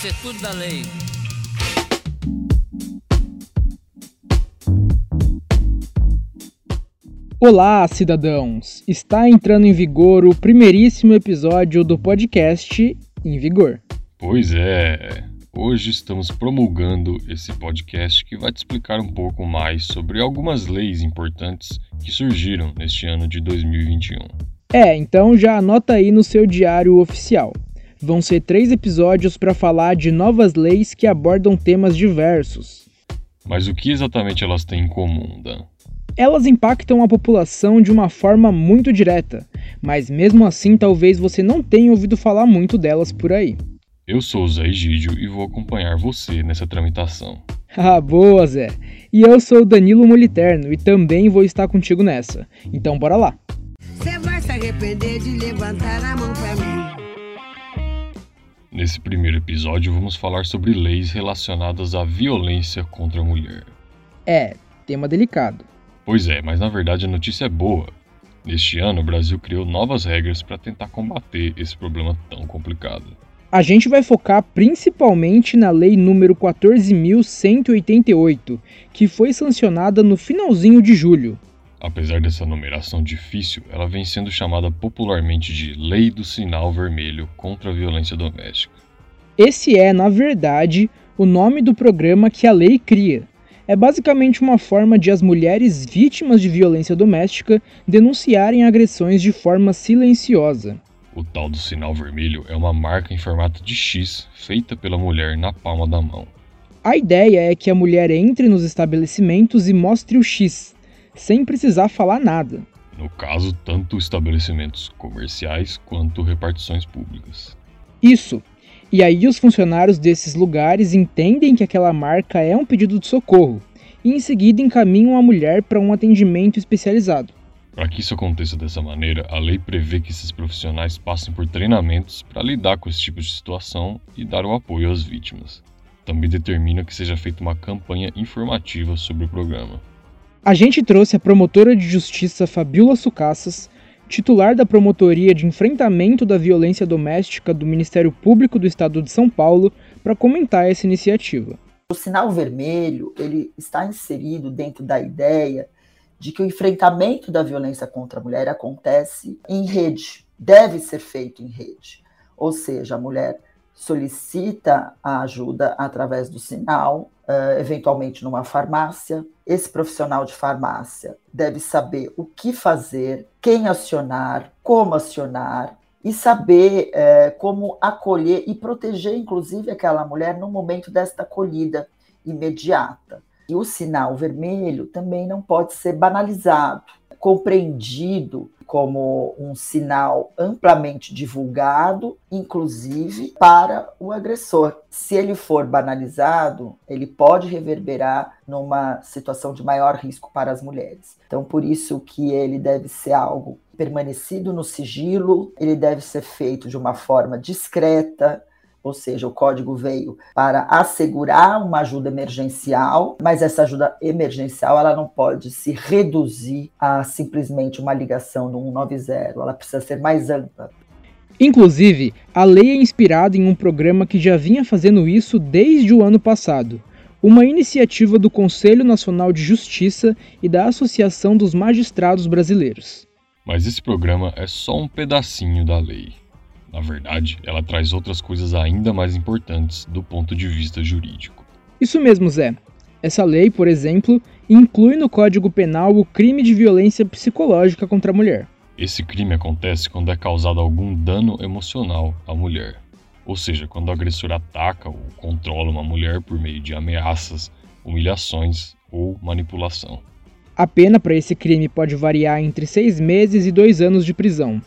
Isso é tudo da lei. Olá, cidadãos! Está entrando em vigor o primeiríssimo episódio do podcast Em Vigor. Pois é, hoje estamos promulgando esse podcast que vai te explicar um pouco mais sobre algumas leis importantes que surgiram neste ano de 2021. É, então já anota aí no seu diário oficial. Vão ser três episódios para falar de novas leis que abordam temas diversos. Mas o que exatamente elas têm em comum, Dan? Elas impactam a população de uma forma muito direta, mas mesmo assim talvez você não tenha ouvido falar muito delas por aí. Eu sou o Zé Egídio e vou acompanhar você nessa tramitação. Ah, boa, Zé! E eu sou o Danilo Moliterno e também vou estar contigo nessa. Então bora lá! Você vai se arrepender de levantar a mão pra mim. Nesse primeiro episódio, vamos falar sobre leis relacionadas à violência contra a mulher. É, tema delicado. Pois é, mas na verdade a notícia é boa. Neste ano, o Brasil criou novas regras para tentar combater esse problema tão complicado. A gente vai focar principalmente na Lei número 14.188, que foi sancionada no finalzinho de julho. Apesar dessa numeração difícil, ela vem sendo chamada popularmente de Lei do Sinal Vermelho contra a Violência Doméstica. Esse é, na verdade, o nome do programa que a lei cria. É basicamente uma forma de as mulheres vítimas de violência doméstica denunciarem agressões de forma silenciosa. O tal do sinal vermelho é uma marca em formato de X feita pela mulher na palma da mão. A ideia é que a mulher entre nos estabelecimentos e mostre o X, sem precisar falar nada. No caso, tanto estabelecimentos comerciais quanto repartições públicas. Isso. E aí os funcionários desses lugares entendem que aquela marca é um pedido de socorro e em seguida encaminham a mulher para um atendimento especializado. Para que isso aconteça dessa maneira, a lei prevê que esses profissionais passem por treinamentos para lidar com esse tipo de situação e dar o apoio às vítimas. Também determina que seja feita uma campanha informativa sobre o programa. A gente trouxe a promotora de justiça Fabiola Sucassas, titular da Promotoria de Enfrentamento da Violência Doméstica do Ministério Público do Estado de São Paulo, para comentar essa iniciativa. O sinal vermelho ele está inserido dentro da ideia de que o enfrentamento da violência contra a mulher acontece em rede, deve ser feito em rede. Ou seja, a mulher solicita a ajuda através do sinal, uh, eventualmente numa farmácia. Esse profissional de farmácia deve saber o que fazer, quem acionar, como acionar e saber uh, como acolher e proteger, inclusive, aquela mulher no momento desta acolhida imediata. E o sinal vermelho também não pode ser banalizado, compreendido como um sinal amplamente divulgado, inclusive para o agressor. Se ele for banalizado, ele pode reverberar numa situação de maior risco para as mulheres. Então, por isso que ele deve ser algo permanecido no sigilo, ele deve ser feito de uma forma discreta, ou seja, o código veio para assegurar uma ajuda emergencial, mas essa ajuda emergencial ela não pode se reduzir a simplesmente uma ligação do 190, ela precisa ser mais ampla. Inclusive, a lei é inspirada em um programa que já vinha fazendo isso desde o ano passado, uma iniciativa do Conselho Nacional de Justiça e da Associação dos Magistrados Brasileiros. Mas esse programa é só um pedacinho da lei. Na verdade, ela traz outras coisas ainda mais importantes do ponto de vista jurídico. Isso mesmo, Zé. Essa lei, por exemplo, inclui no Código Penal o crime de violência psicológica contra a mulher. Esse crime acontece quando é causado algum dano emocional à mulher. Ou seja, quando o agressor ataca ou controla uma mulher por meio de ameaças, humilhações ou manipulação. A pena para esse crime pode variar entre seis meses e dois anos de prisão.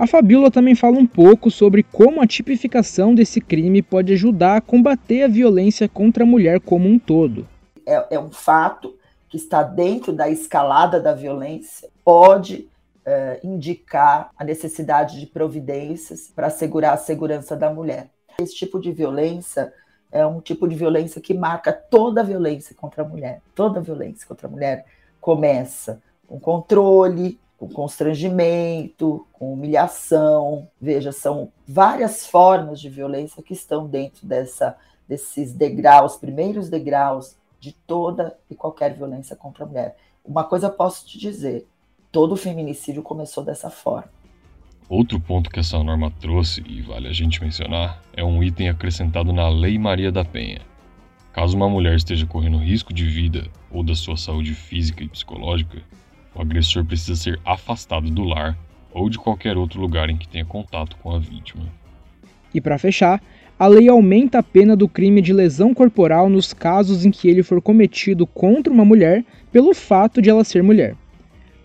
A Fabíola também fala um pouco sobre como a tipificação desse crime pode ajudar a combater a violência contra a mulher como um todo. É, é um fato que está dentro da escalada da violência, pode é, indicar a necessidade de providências para assegurar a segurança da mulher. Esse tipo de violência é um tipo de violência que marca toda a violência contra a mulher. Toda a violência contra a mulher começa com controle, com constrangimento, com humilhação. Veja, são várias formas de violência que estão dentro dessa, desses degraus, primeiros degraus de toda e qualquer violência contra a mulher. Uma coisa eu posso te dizer: todo feminicídio começou dessa forma. Outro ponto que essa norma trouxe, e vale a gente mencionar, é um item acrescentado na Lei Maria da Penha. Caso uma mulher esteja correndo risco de vida ou da sua saúde física e psicológica, o agressor precisa ser afastado do lar ou de qualquer outro lugar em que tenha contato com a vítima. E para fechar, a lei aumenta a pena do crime de lesão corporal nos casos em que ele for cometido contra uma mulher pelo fato de ela ser mulher.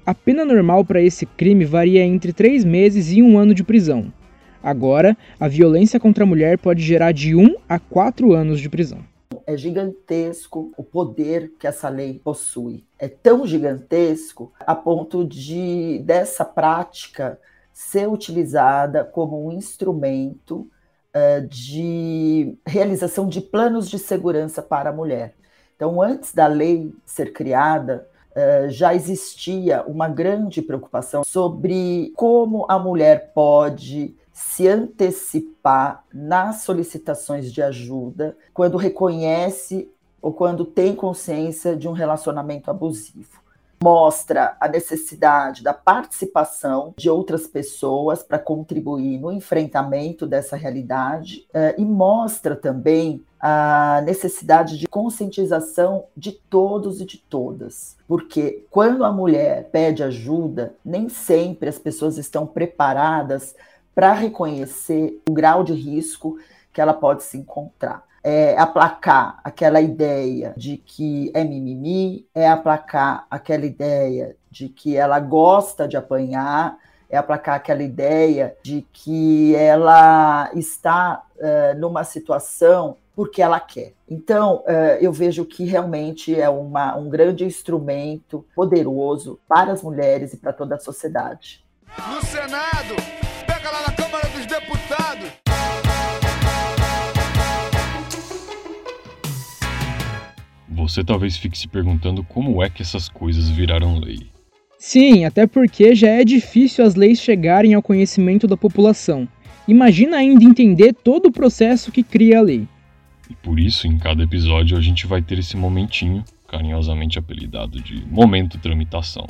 A pena normal para esse crime varia entre três meses e um ano de prisão. Agora, a violência contra a mulher pode gerar de um a quatro anos de prisão é gigantesco o poder que essa lei possui. É tão gigantesco a ponto de dessa prática ser utilizada como um instrumento uh, de realização de planos de segurança para a mulher. Então, antes da lei ser criada, uh, já existia uma grande preocupação sobre como a mulher pode se antecipar nas solicitações de ajuda quando reconhece ou quando tem consciência de um relacionamento abusivo. Mostra a necessidade da participação de outras pessoas para contribuir no enfrentamento dessa realidade eh, e mostra também a necessidade de conscientização de todos e de todas. Porque quando a mulher pede ajuda, nem sempre as pessoas estão preparadas para reconhecer o grau de risco que ela pode se encontrar. É aplacar aquela ideia de que é mimimi, é aplacar aquela ideia de que ela gosta de apanhar, é aplacar aquela ideia de que ela está uh, numa situação porque ela quer. Então, uh, eu vejo que realmente é uma, um grande instrumento poderoso para as mulheres e para toda a sociedade. No Senado, Deputados. Você talvez fique se perguntando como é que essas coisas viraram lei. Sim, até porque já é difícil as leis chegarem ao conhecimento da população. Imagina ainda entender todo o processo que cria a lei. E por isso, em cada episódio, a gente vai ter esse momentinho, carinhosamente apelidado de Momento Tramitação.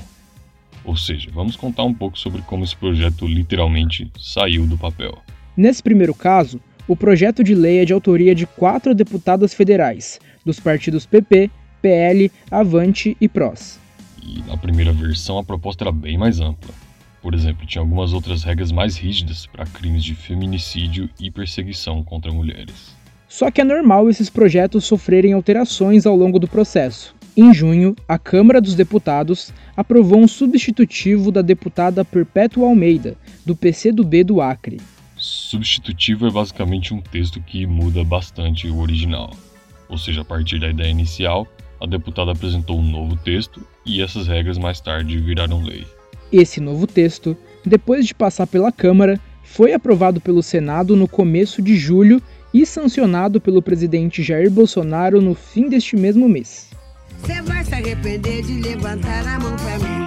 Ou seja, vamos contar um pouco sobre como esse projeto literalmente saiu do papel. Nesse primeiro caso, o projeto de lei é de autoria de quatro deputadas federais, dos partidos PP, PL, Avante e PROS. E na primeira versão a proposta era bem mais ampla. Por exemplo, tinha algumas outras regras mais rígidas para crimes de feminicídio e perseguição contra mulheres. Só que é normal esses projetos sofrerem alterações ao longo do processo, em junho, a Câmara dos Deputados aprovou um substitutivo da deputada Perpétua Almeida, do PCdoB do Acre. Substitutivo é basicamente um texto que muda bastante o original. Ou seja, a partir da ideia inicial, a deputada apresentou um novo texto e essas regras mais tarde viraram lei. Esse novo texto, depois de passar pela Câmara, foi aprovado pelo Senado no começo de julho e sancionado pelo presidente Jair Bolsonaro no fim deste mesmo mês. Você vai se arrepender de levantar a mão pra mim.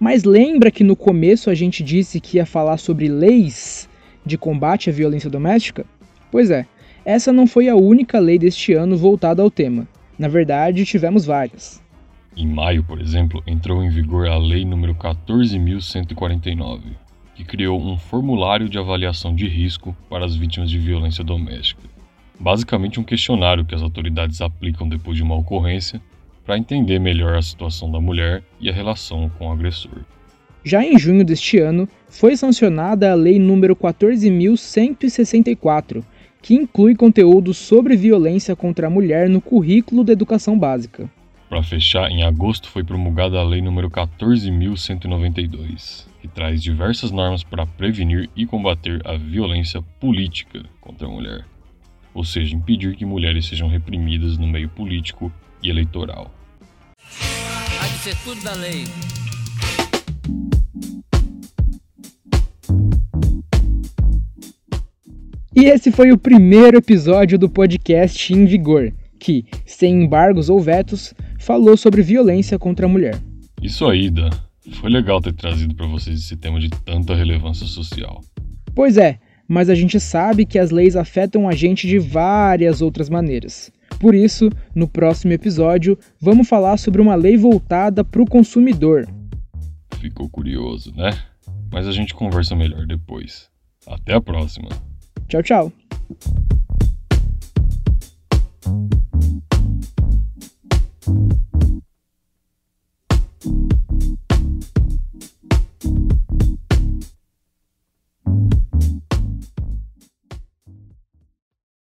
Mas lembra que no começo a gente disse que ia falar sobre leis de combate à violência doméstica? Pois é, essa não foi a única lei deste ano voltada ao tema. Na verdade, tivemos várias. Em maio, por exemplo, entrou em vigor a Lei nº 14.149, que criou um formulário de avaliação de risco para as vítimas de violência doméstica basicamente um questionário que as autoridades aplicam depois de uma ocorrência para entender melhor a situação da mulher e a relação com o agressor. Já em junho deste ano, foi sancionada a Lei nº 14.164, que inclui conteúdo sobre violência contra a mulher no currículo da educação básica. Para fechar, em agosto foi promulgada a Lei nº 14.192, que traz diversas normas para prevenir e combater a violência política contra a mulher ou seja, impedir que mulheres sejam reprimidas no meio político e eleitoral. Há de ser tudo da lei. E esse foi o primeiro episódio do podcast Em Vigor, que, sem embargos ou vetos, falou sobre violência contra a mulher. Isso aí, Dan. Foi legal ter trazido para vocês esse tema de tanta relevância social. Pois é, mas a gente sabe que as leis afetam a gente de várias outras maneiras. Por isso, no próximo episódio, vamos falar sobre uma lei voltada para o consumidor. Ficou curioso, né? Mas a gente conversa melhor depois. Até a próxima. Tchau, tchau.